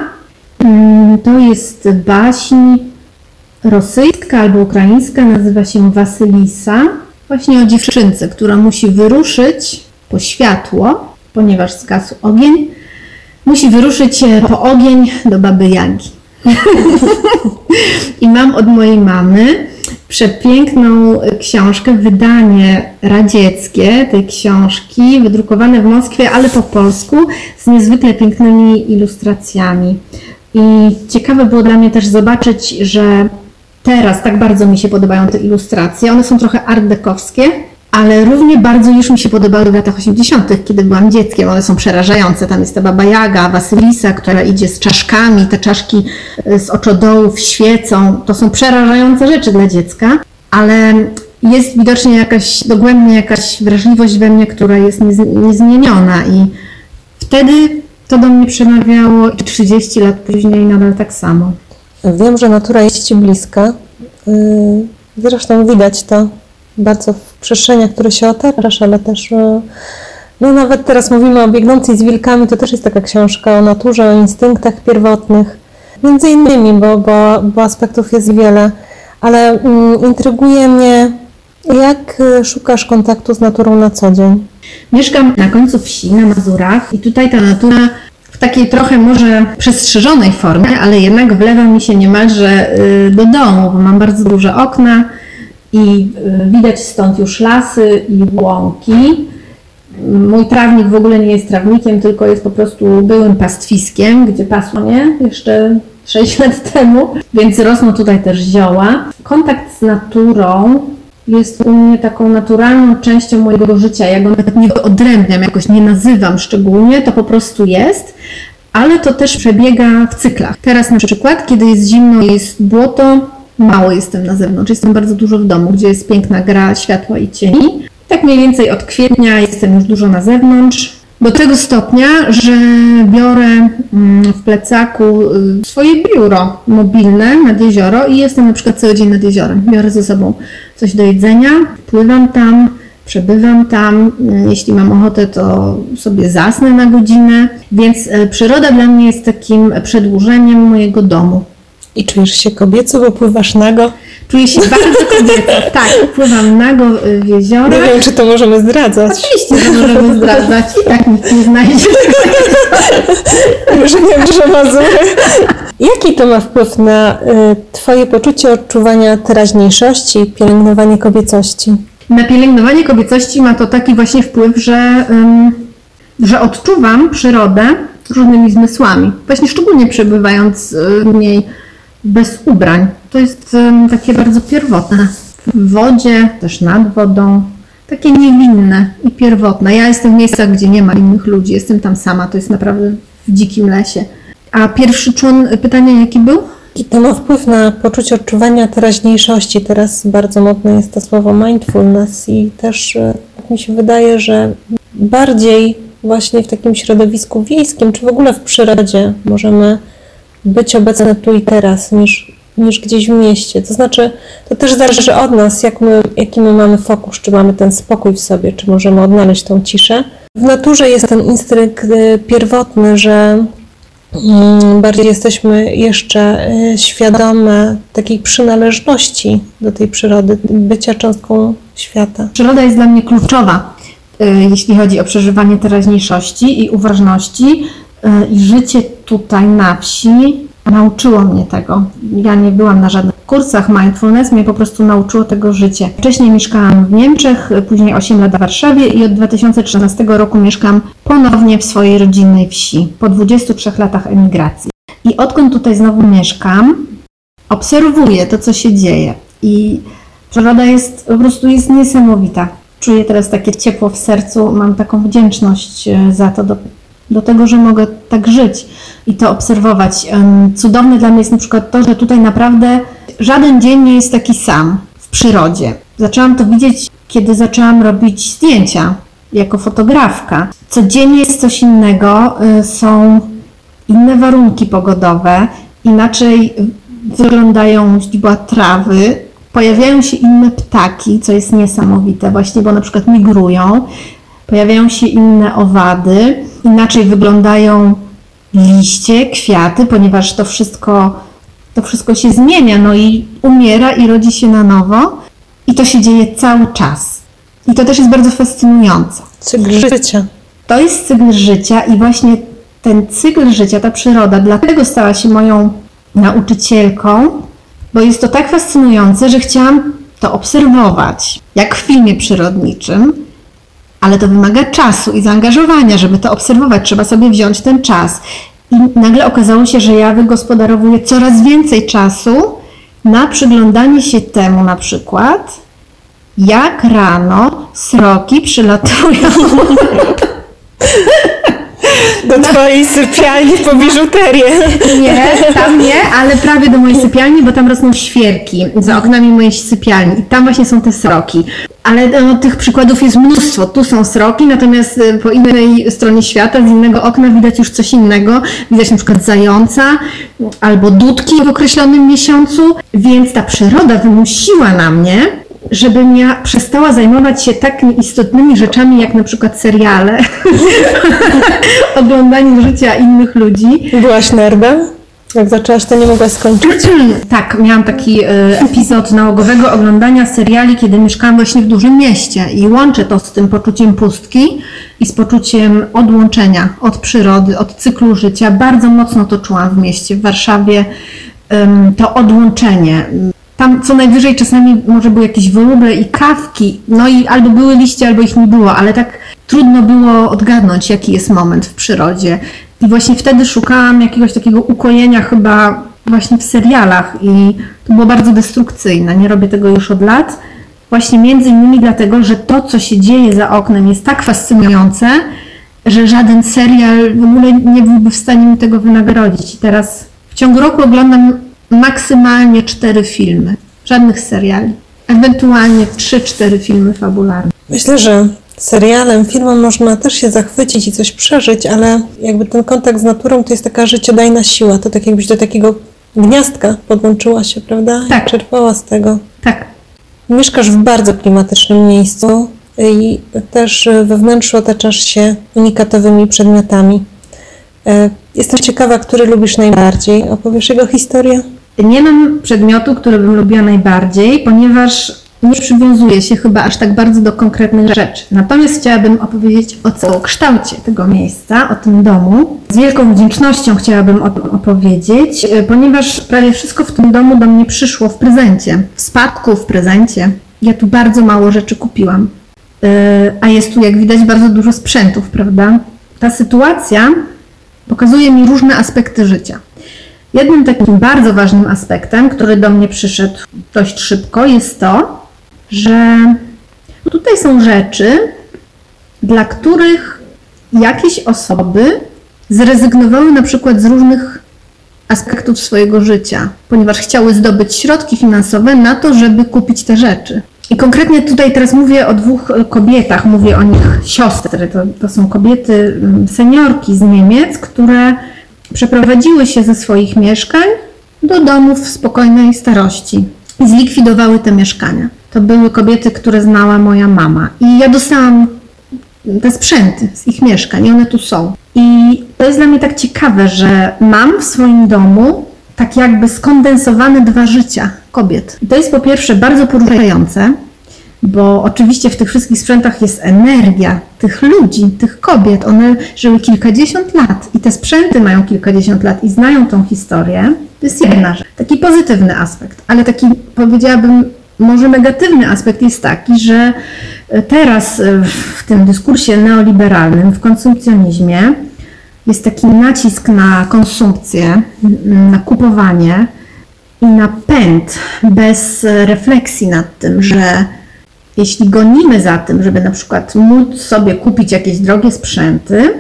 to jest baśń rosyjska albo ukraińska, nazywa się Wasylisa. Właśnie o dziewczynce, która musi wyruszyć po światło, ponieważ zgasł ogień. Musi wyruszyć po ogień do Baby Jagi. I mam od mojej mamy przepiękną książkę, wydanie radzieckie tej książki, wydrukowane w Moskwie, ale po polsku, z niezwykle pięknymi ilustracjami. I ciekawe było dla mnie też zobaczyć, że teraz tak bardzo mi się podobają te ilustracje. One są trochę art dekowskie, ale równie bardzo już mi się podobały w latach 80., kiedy byłam dzieckiem. One są przerażające. Tam jest ta baba Jaga, Wasylisa, która idzie z czaszkami. Te czaszki e, z oczodołów świecą. To są przerażające rzeczy dla dziecka, ale jest widocznie jakaś, dogłębnie jakaś wrażliwość we mnie, która jest niez- niezmieniona i wtedy to do mnie przemawiało i 30 lat później nadal tak samo. Wiem, że natura jest Ci bliska. Yy, Zresztą widać to bardzo w przestrzeniach, które się otaczasz, ale też yy, no nawet teraz mówimy o biegnącej z wilkami, to też jest taka książka o naturze, o instynktach pierwotnych. Między innymi, bo, bo, bo aspektów jest wiele, ale mm, intryguje mnie, jak y, szukasz kontaktu z naturą na co dzień. Mieszkam na końcu wsi, na Mazurach i tutaj ta natura w takiej trochę może przestrzeżonej formie, ale jednak wlewa mi się niemalże y, do domu, bo mam bardzo duże okna i y, widać stąd już lasy i łąki. Mój trawnik w ogóle nie jest trawnikiem, tylko jest po prostu byłym pastwiskiem, gdzie pasło mnie jeszcze 6 lat temu, więc rosną tutaj też zioła. Kontakt z naturą jest u mnie taką naturalną częścią mojego życia. Ja go nawet nie wyodrębniam, jakoś nie nazywam szczególnie, to po prostu jest, ale to też przebiega w cyklach. Teraz na przykład, kiedy jest zimno jest błoto, mało jestem na zewnątrz, jestem bardzo dużo w domu, gdzie jest piękna gra światła i cieni. Tak mniej więcej od kwietnia jestem już dużo na zewnątrz. Do tego stopnia, że biorę mm, w plecaku y, swoje biuro mobilne nad jezioro i jestem na przykład cały dzień nad jeziorem. Biorę ze sobą coś do jedzenia, pływam tam, przebywam tam. Y, Jeśli mam ochotę, to sobie zasnę na godzinę. Więc y, przyroda dla mnie jest takim przedłużeniem mojego domu. I czujesz się kobieco, bo pływasz nago? Czuję się bardzo kobieco. Tak, pływam nago w jezioro. Nie wiem, czy to możemy zdradzać. Oczywiście, że możemy zdradzać. I tak nikt nie znajdzie. Już wiem, że Mazury. Jaki to ma wpływ na y, Twoje poczucie odczuwania teraźniejszości i pielęgnowanie kobiecości? Na pielęgnowanie kobiecości ma to taki właśnie wpływ, że, ym, że odczuwam przyrodę różnymi zmysłami. Właśnie szczególnie przebywając y, w niej bez ubrań. To jest ym, takie bardzo pierwotne. W wodzie, też nad wodą. Takie niewinne i pierwotne. Ja jestem w miejscach, gdzie nie ma innych ludzi. Jestem tam sama. To jest naprawdę w dzikim lesie. A pierwszy człon pytania jaki był? I to ma wpływ na poczucie odczuwania teraźniejszości. Teraz bardzo modne jest to słowo mindfulness i też tak mi się wydaje, że bardziej właśnie w takim środowisku wiejskim, czy w ogóle w przyrodzie możemy być obecne tu i teraz, niż, niż gdzieś w mieście. To znaczy, to też zależy od nas, jak my, jaki my mamy fokus, czy mamy ten spokój w sobie, czy możemy odnaleźć tą ciszę. W naturze jest ten instynkt y, pierwotny, że mm, bardziej jesteśmy jeszcze y, świadome takiej przynależności do tej przyrody, bycia cząstką świata. Przyroda jest dla mnie kluczowa, y, jeśli chodzi o przeżywanie teraźniejszości i uważności. I życie tutaj na wsi nauczyło mnie tego. Ja nie byłam na żadnych kursach mindfulness, mnie po prostu nauczyło tego życie. Wcześniej mieszkałam w Niemczech, później 8 lat w Warszawie i od 2013 roku mieszkam ponownie w swojej rodzinnej wsi, po 23 latach emigracji. I odkąd tutaj znowu mieszkam, obserwuję to, co się dzieje i przyroda jest po prostu jest niesamowita. Czuję teraz takie ciepło w sercu, mam taką wdzięczność e, za to, do, do tego, że mogę tak żyć i to obserwować. Cudowne dla mnie jest na przykład to, że tutaj naprawdę żaden dzień nie jest taki sam w przyrodzie. Zaczęłam to widzieć, kiedy zaczęłam robić zdjęcia jako fotografka. Codziennie jest coś innego, y, są inne warunki pogodowe, inaczej wyglądają źdźbła trawy, pojawiają się inne ptaki, co jest niesamowite właśnie, bo na przykład migrują, pojawiają się inne owady, inaczej wyglądają liście, kwiaty, ponieważ to wszystko, to wszystko się zmienia, no i umiera i rodzi się na nowo i to się dzieje cały czas. I to też jest bardzo fascynujące. Cykl życia. To jest cykl życia i właśnie ten cykl życia, ta przyroda, dlatego stała się moją nauczycielką, bo jest to tak fascynujące, że chciałam to obserwować, jak w filmie przyrodniczym, ale to wymaga czasu i zaangażowania, żeby to obserwować. Trzeba sobie wziąć ten czas. I nagle okazało się, że ja wygospodarowuję coraz więcej czasu na przyglądanie się temu na przykład, jak rano sroki przylatują Do twojej sypialni po biżuterię. Nie, tam nie, ale prawie do mojej sypialni, bo tam rosną świerki za oknami mojej sypialni. I tam właśnie są te sroki. Ale no, tych przykładów jest mnóstwo. Tu są sroki, natomiast y, po innej stronie świata, z innego okna widać już coś innego. Widać na przykład zająca albo dudki w określonym miesiącu. Więc ta przyroda wymusiła na mnie, żebym ja przestała zajmować się tak istotnymi rzeczami, jak na przykład seriale, oglądanie życia innych ludzi. Byłaś nerdem? Jak zaczęłaś, to nie mogłaś skończyć? Tak, miałam taki e, epizod nałogowego oglądania seriali, kiedy mieszkałam właśnie w dużym mieście i łączę to z tym poczuciem pustki i z poczuciem odłączenia od przyrody, od cyklu życia. Bardzo mocno to czułam w mieście, w Warszawie, to odłączenie. Tam co najwyżej czasami może były jakieś wróble i kawki, no i albo były liście, albo ich nie było, ale tak trudno było odgadnąć, jaki jest moment w przyrodzie. I właśnie wtedy szukałam jakiegoś takiego ukojenia chyba właśnie w serialach i to było bardzo destrukcyjne. Nie robię tego już od lat. Właśnie między innymi dlatego, że to, co się dzieje za oknem jest tak fascynujące, że żaden serial w ogóle nie byłby w stanie mi tego wynagrodzić. I teraz w ciągu roku oglądam maksymalnie cztery filmy. Żadnych seriali. Ewentualnie trzy, cztery filmy fabularne. Myślę, że serialem, filmem można też się zachwycić i coś przeżyć, ale jakby ten kontakt z naturą to jest taka życiodajna siła. To tak jakbyś do takiego gniazdka podłączyła się, prawda? Tak. I czerpała z tego. Tak, Mieszkasz w bardzo klimatycznym miejscu i też we wnętrzu otaczasz się unikatowymi przedmiotami. E, Jestem ciekawa, który lubisz najbardziej. Opowiesz jego historię? Nie mam przedmiotu, który bym lubiła najbardziej, ponieważ nie przywiązuję się chyba aż tak bardzo do konkretnych rzeczy. Natomiast chciałabym opowiedzieć o całokształcie tego miejsca, o tym domu. Z wielką wdzięcznością chciałabym o tym opowiedzieć, e, ponieważ prawie wszystko w tym domu do mnie przyszło w prezencie, w spadku, w prezencie. Ja tu bardzo mało rzeczy kupiłam. E, A jest tu, jak widać, bardzo dużo sprzętów, prawda? Ta sytuacja pokazuje mi różne aspekty życia. Jednym takim bardzo ważnym aspektem, który do mnie przyszedł dość szybko, jest to, że tutaj są rzeczy, dla których jakieś osoby zrezygnowały na przykład z różnych aspektów swojego życia, ponieważ chciały zdobyć środki finansowe na to, żeby kupić te rzeczy. I konkretnie tutaj teraz mówię o dwóch kobietach, mówię o nich siostry. To, to są kobiety, mm, seniorki z Niemiec, które przeprowadziły się ze swoich mieszkań do domów spokojnej starości i zlikwidowały te mieszkania. To były kobiety, które znała moja mama. I ja dostałam te sprzęty z ich mieszkań i one tu są. I to jest dla mnie tak ciekawe, że mam w swoim domu tak jakby skondensowane dwa życia kobiet. I to jest po pierwsze bardzo poruszające, bo oczywiście w tych wszystkich sprzętach jest energia tych ludzi, tych kobiet. One żyły kilkadziesiąt lat i te sprzęty mają kilkadziesiąt lat i znają tą historię. To jest jedna rzecz. Taki pozytywny aspekt, ale taki powiedziałabym może negatywny aspekt jest taki, że teraz e, w tym dyskursie neoliberalnym, w konsumpcjonizmie jest taki nacisk na konsumpcję, na kupowanie i napęd bez refleksji nad tym, że jeśli gonimy za tym, żeby na przykład móc sobie kupić jakieś drogie sprzęty,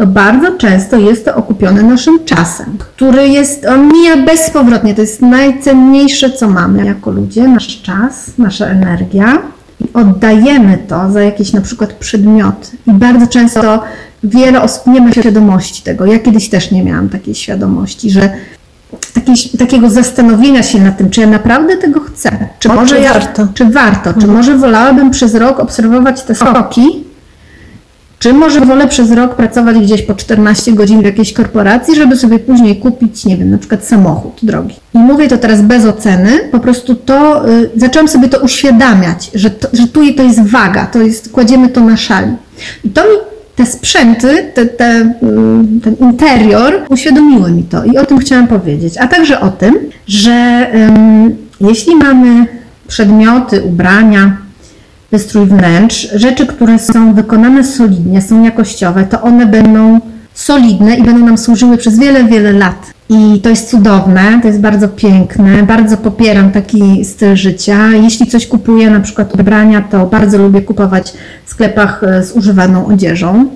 to bardzo często jest to okupione naszym czasem, który jest, on mija bezpowrotnie. To jest najcenniejsze, co mamy jako ludzie, nasz czas, nasza energia. I oddajemy to za jakieś na przykład przedmioty. I bardzo często wiele osób nie ma świadomości tego. Ja kiedyś też nie miałam takiej świadomości, że takiej, takiego zastanowienia się nad tym, czy ja naprawdę tego chcę. Czy może ja, warto? Czy warto? Czy może wolałabym przez rok obserwować te skoki, czy może wolę przez rok pracować gdzieś po 14 godzin w jakiejś korporacji, żeby sobie później kupić, nie wiem, na przykład samochód drogi. I mówię to teraz bez oceny, po prostu to, y, zaczęłam sobie to uświadamiać, że, to, że tu to jest waga, to jest, kładziemy to na szali. I to mi te sprzęty, te, te, mm, ten interior uświadomiły mi to i o tym chciałam powiedzieć. A także o tym, że jeśli mamy przedmioty, ubrania, wystrój wnętrz, rzeczy, które są wykonane solidnie, są jakościowe, to one będą solidne i będą nam służyły przez wiele, wiele lat. I to jest cudowne, to jest bardzo piękne, bardzo popieram taki styl życia. Jeśli coś kupuję, na przykład ubrania, to bardzo lubię kupować w sklepach e, z używaną odzieżą,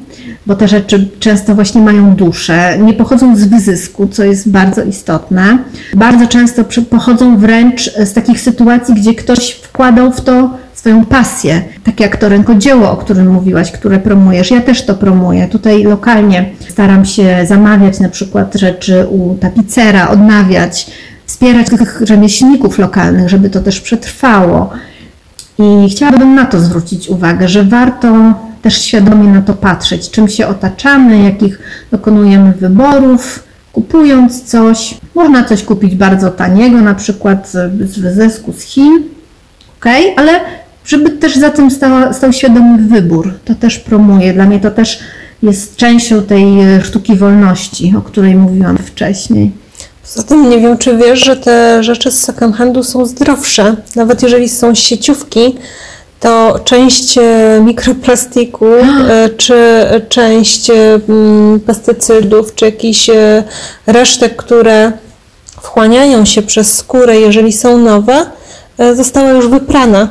bo te rzeczy często właśnie mają duszę, nie pochodzą z wyzysku, co jest bardzo istotne. Bardzo często pochodzą wręcz z takich sytuacji, gdzie ktoś wkładał w to swoją pasję, tak jak to rękodzieło, o którym mówiłaś, które promujesz. Ja też to promuję. Tutaj lokalnie staram się zamawiać na przykład rzeczy u tapicera, odnawiać, wspierać tych rzemieślników lokalnych, żeby to też przetrwało. I chciałabym na to zwrócić uwagę, że warto też świadomie na to patrzeć, czym się otaczamy, jakich dokonujemy wyborów, kupując coś. Można coś kupić bardzo taniego, na przykład z wyzysku z Chin, ok, ale żeby też za tym stała, stał świadomy wybór. To też promuję. Dla mnie to też jest częścią tej e, sztuki wolności, o której mówiłam wcześniej. Poza tym nie wiem, czy wiesz, że te rzeczy z second handu są zdrowsze. Nawet jeżeli są sieciówki, to część e, mikroplastiku, e, czy część mm, pestycydów, czy jakichś resztek, które wchłaniają się przez skórę, jeżeli są nowe, została już wyprana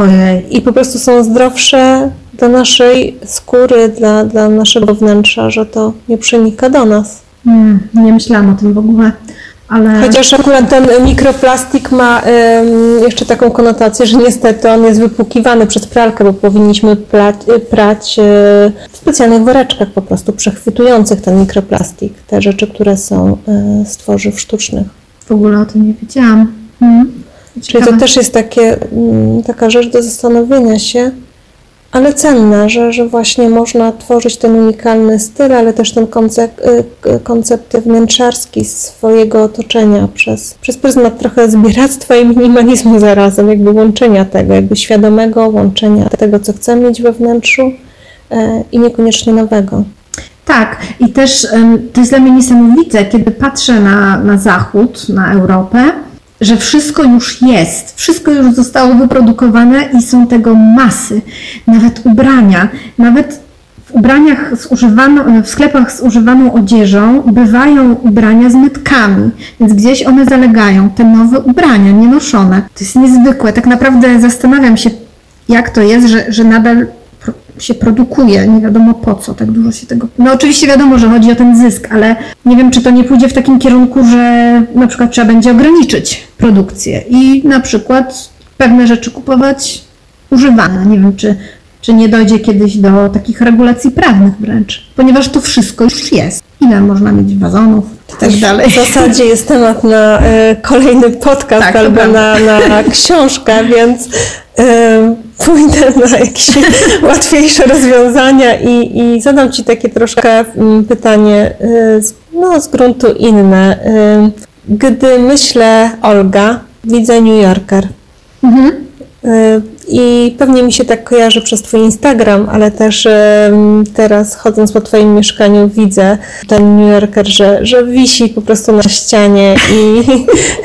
Ojej, i po prostu są zdrowsze dla naszej skóry, dla, dla naszego wnętrza, że to nie przenika do nas. mm, nie myślałam o tym w ogóle, ale Chociaż akurat ten mikroplastik ma em, jeszcze taką konotację, że niestety on jest wypłukiwany przez pralkę, bo powinniśmy plać, prać e, w specjalnych woreczkach po prostu przechwytujących ten mikroplastik, te rzeczy, które są e, z tworzyw sztucznych. w ogóle o tym nie wiedziałam. Mm. Czyli to Ciekawe. też jest takie, mm, taka rzecz do zastanowienia się, ale cenne, że, że właśnie można tworzyć ten unikalny styl, ale też ten koncept, y, koncept wnętrzarski swojego otoczenia przez, przez pryzmat trochę zbieractwa i minimalizmu zarazem, jakby łączenia tego, jakby świadomego łączenia tego, co chcę mieć we wnętrzu e, i niekoniecznie nowego. Tak, i też to jest dla mnie niesamowite, kiedy patrzę na, na Zachód, na Europę, że wszystko już jest, wszystko już zostało wyprodukowane i są tego masy, nawet ubrania, nawet w ubraniach z używaną, w sklepach z używaną odzieżą bywają ubrania z metkami, więc gdzieś one zalegają, te nowe ubrania, nienoszone. To jest niezwykłe. Tak naprawdę zastanawiam się, jak to jest, że, że nadal się produkuje, nie wiadomo po co, tak dużo się tego... No oczywiście wiadomo, że chodzi o ten zysk, ale nie wiem, czy to nie pójdzie w takim kierunku, że na przykład trzeba będzie ograniczyć produkcję i na przykład pewne rzeczy kupować używane. Nie wiem, czy, czy nie dojdzie kiedyś do takich regulacji prawnych wręcz, ponieważ to wszystko już jest. Ile można mieć wazonów i tak dalej. W zasadzie jest temat na e, kolejny podcast Tak, albo na, na książkę, więc e, pójdę na jakieś łatwiejsze rozwiązania i, i zadam Ci takie troszkę mm, pytanie z, no, z gruntu inne. E, Gdy myślę Olga, widzę New Yorker. Mhm. Y, I pewnie mi się tak kojarzy przez Twój Instagram, ale też teraz chodząc po Twoim mieszkaniu widzę ten New Yorker, że, że wisi po prostu na ścianie i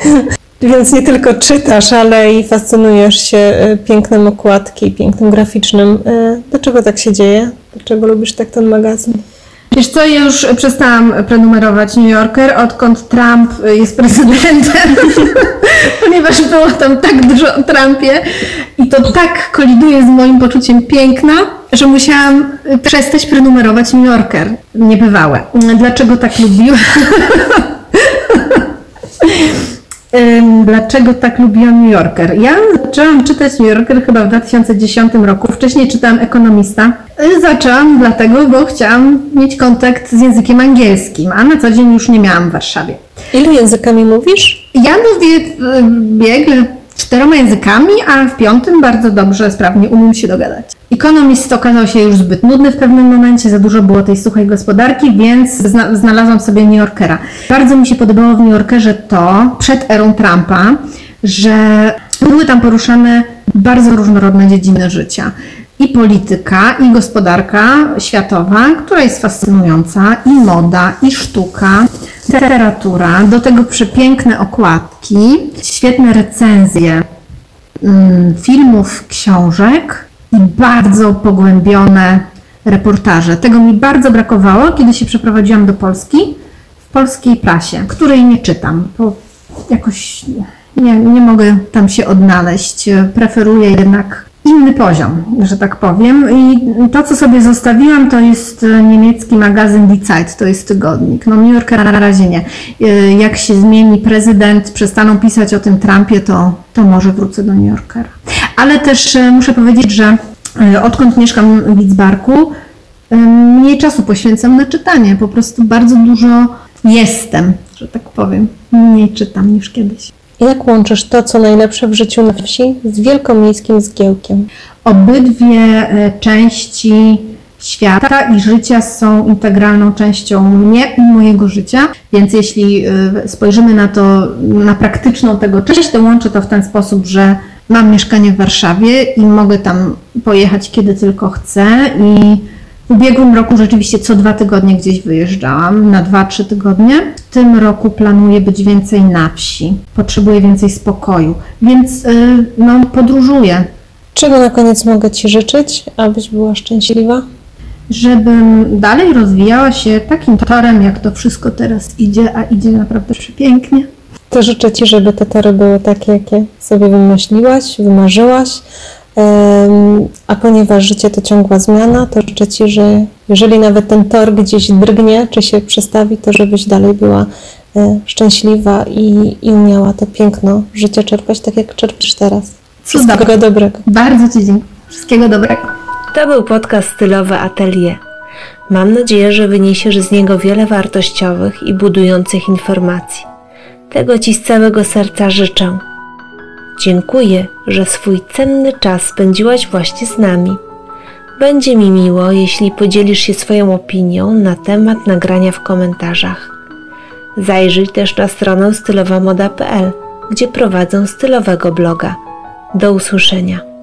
więc nie tylko czytasz, ale i fascynujesz się y, pięknem okładki, pięknem graficznym. Y, Dlaczego tak się dzieje? Dlaczego lubisz tak ten magazyn? Wiesz co, ja już przestałam prenumerować New Yorker, odkąd Trump jest prezydentem, ponieważ było tam tak dużo o Trumpie i to tak koliduje z moim poczuciem piękna, że musiałam przestać prenumerować New Yorker. Niebywałe. Dlaczego tak lubiłam? Dlaczego tak lubiłam New Yorker? Ja zaczęłam czytać New Yorker chyba w 2010 roku. Wcześniej czytałam Ekonomista. Y, Zaczęłam dlatego, bo chciałam mieć kontakt z językiem angielskim, a na co dzień już nie miałam w Warszawie. Ilu językami mówisz? Ja mówię y, biegle czteroma językami, a w piątym bardzo dobrze, sprawnie umiem się dogadać. Economist okazał się już zbyt nudny w pewnym momencie, za dużo było tej suchej gospodarki, więc zna znalazłam sobie New Yorkera. Bardzo mi się podobało w New Yorkerze to, przed erą Trumpa, że były tam poruszane bardzo różnorodne dziedziny życia. I polityka, i gospodarka światowa, która jest fascynująca, i moda, i sztuka, literatura, do tego przepiękne okładki, świetne recenzje mm, filmów, książek i bardzo pogłębione reportaże. Tego mi bardzo brakowało, kiedy się przeprowadziłam do Polski, w polskiej prasie, której nie czytam, bo jakoś nie, nie mogę tam się odnaleźć. Preferuję jednak inny poziom, że tak powiem. I to, co sobie zostawiłam, to jest e, niemiecki magazyn Die Zeit, to jest tygodnik. No New Yorker na razie nie. E, Jak się zmieni prezydent, przestaną pisać o tym Trumpie, to, to może wrócę do New Yorkera. Ale też e, muszę powiedzieć, że odkąd mieszkam w Lidzbarku, mniej czasu poświęcam na czytanie. Po prostu bardzo dużo jestem, że tak powiem. Mniej czytam niż kiedyś. Jak łączysz to, co najlepsze w życiu na wsi z wielkomiejskim zgiełkiem? Obydwie e, części świata i życia są integralną częścią mnie i mojego życia, więc jeśli e, spojrzymy na to, na praktyczną tego część, to łączę to w ten sposób, że mam mieszkanie w Warszawie i mogę tam pojechać kiedy tylko chcę i w ubiegłym roku rzeczywiście co dwa tygodnie gdzieś wyjeżdżałam, na dwa, trzy tygodnie. W tym roku planuję być więcej na wsi, potrzebuję więcej spokoju, więc y, no, podróżuję, Czego na koniec mogę Ci życzyć, abyś była szczęśliwa? żebym dalej rozwijała się takim torem, jak to wszystko teraz idzie, a idzie naprawdę przepięknie. To życzę Ci, żeby te tory były takie, jakie sobie wymyśliłaś, wymarzyłaś. A ponieważ życie to ciągła zmiana, to życzę Ci, że jeżeli nawet ten tor gdzieś drgnie, czy się przestawi, to żebyś dalej była e, szczęśliwa i, i umiała to piękno życia czerpać tak, jak czerpisz teraz. Wszystkiego dobrego. Bardzo Ci dziękuję. Wszystkiego dobrego. To był podcast stylowy Atelier. Mam nadzieję, że wyniesiesz z niego wiele wartościowych i budujących informacji. Tego Ci z całego serca życzę. Dziękuję, że swój cenny czas spędziłaś właśnie z nami. Będzie mi miło, jeśli podzielisz się swoją opinią na temat nagrania w komentarzach. Zajrzyj też na stronę stylowamoda.pl, gdzie prowadzę stylowego bloga. Do usłyszenia.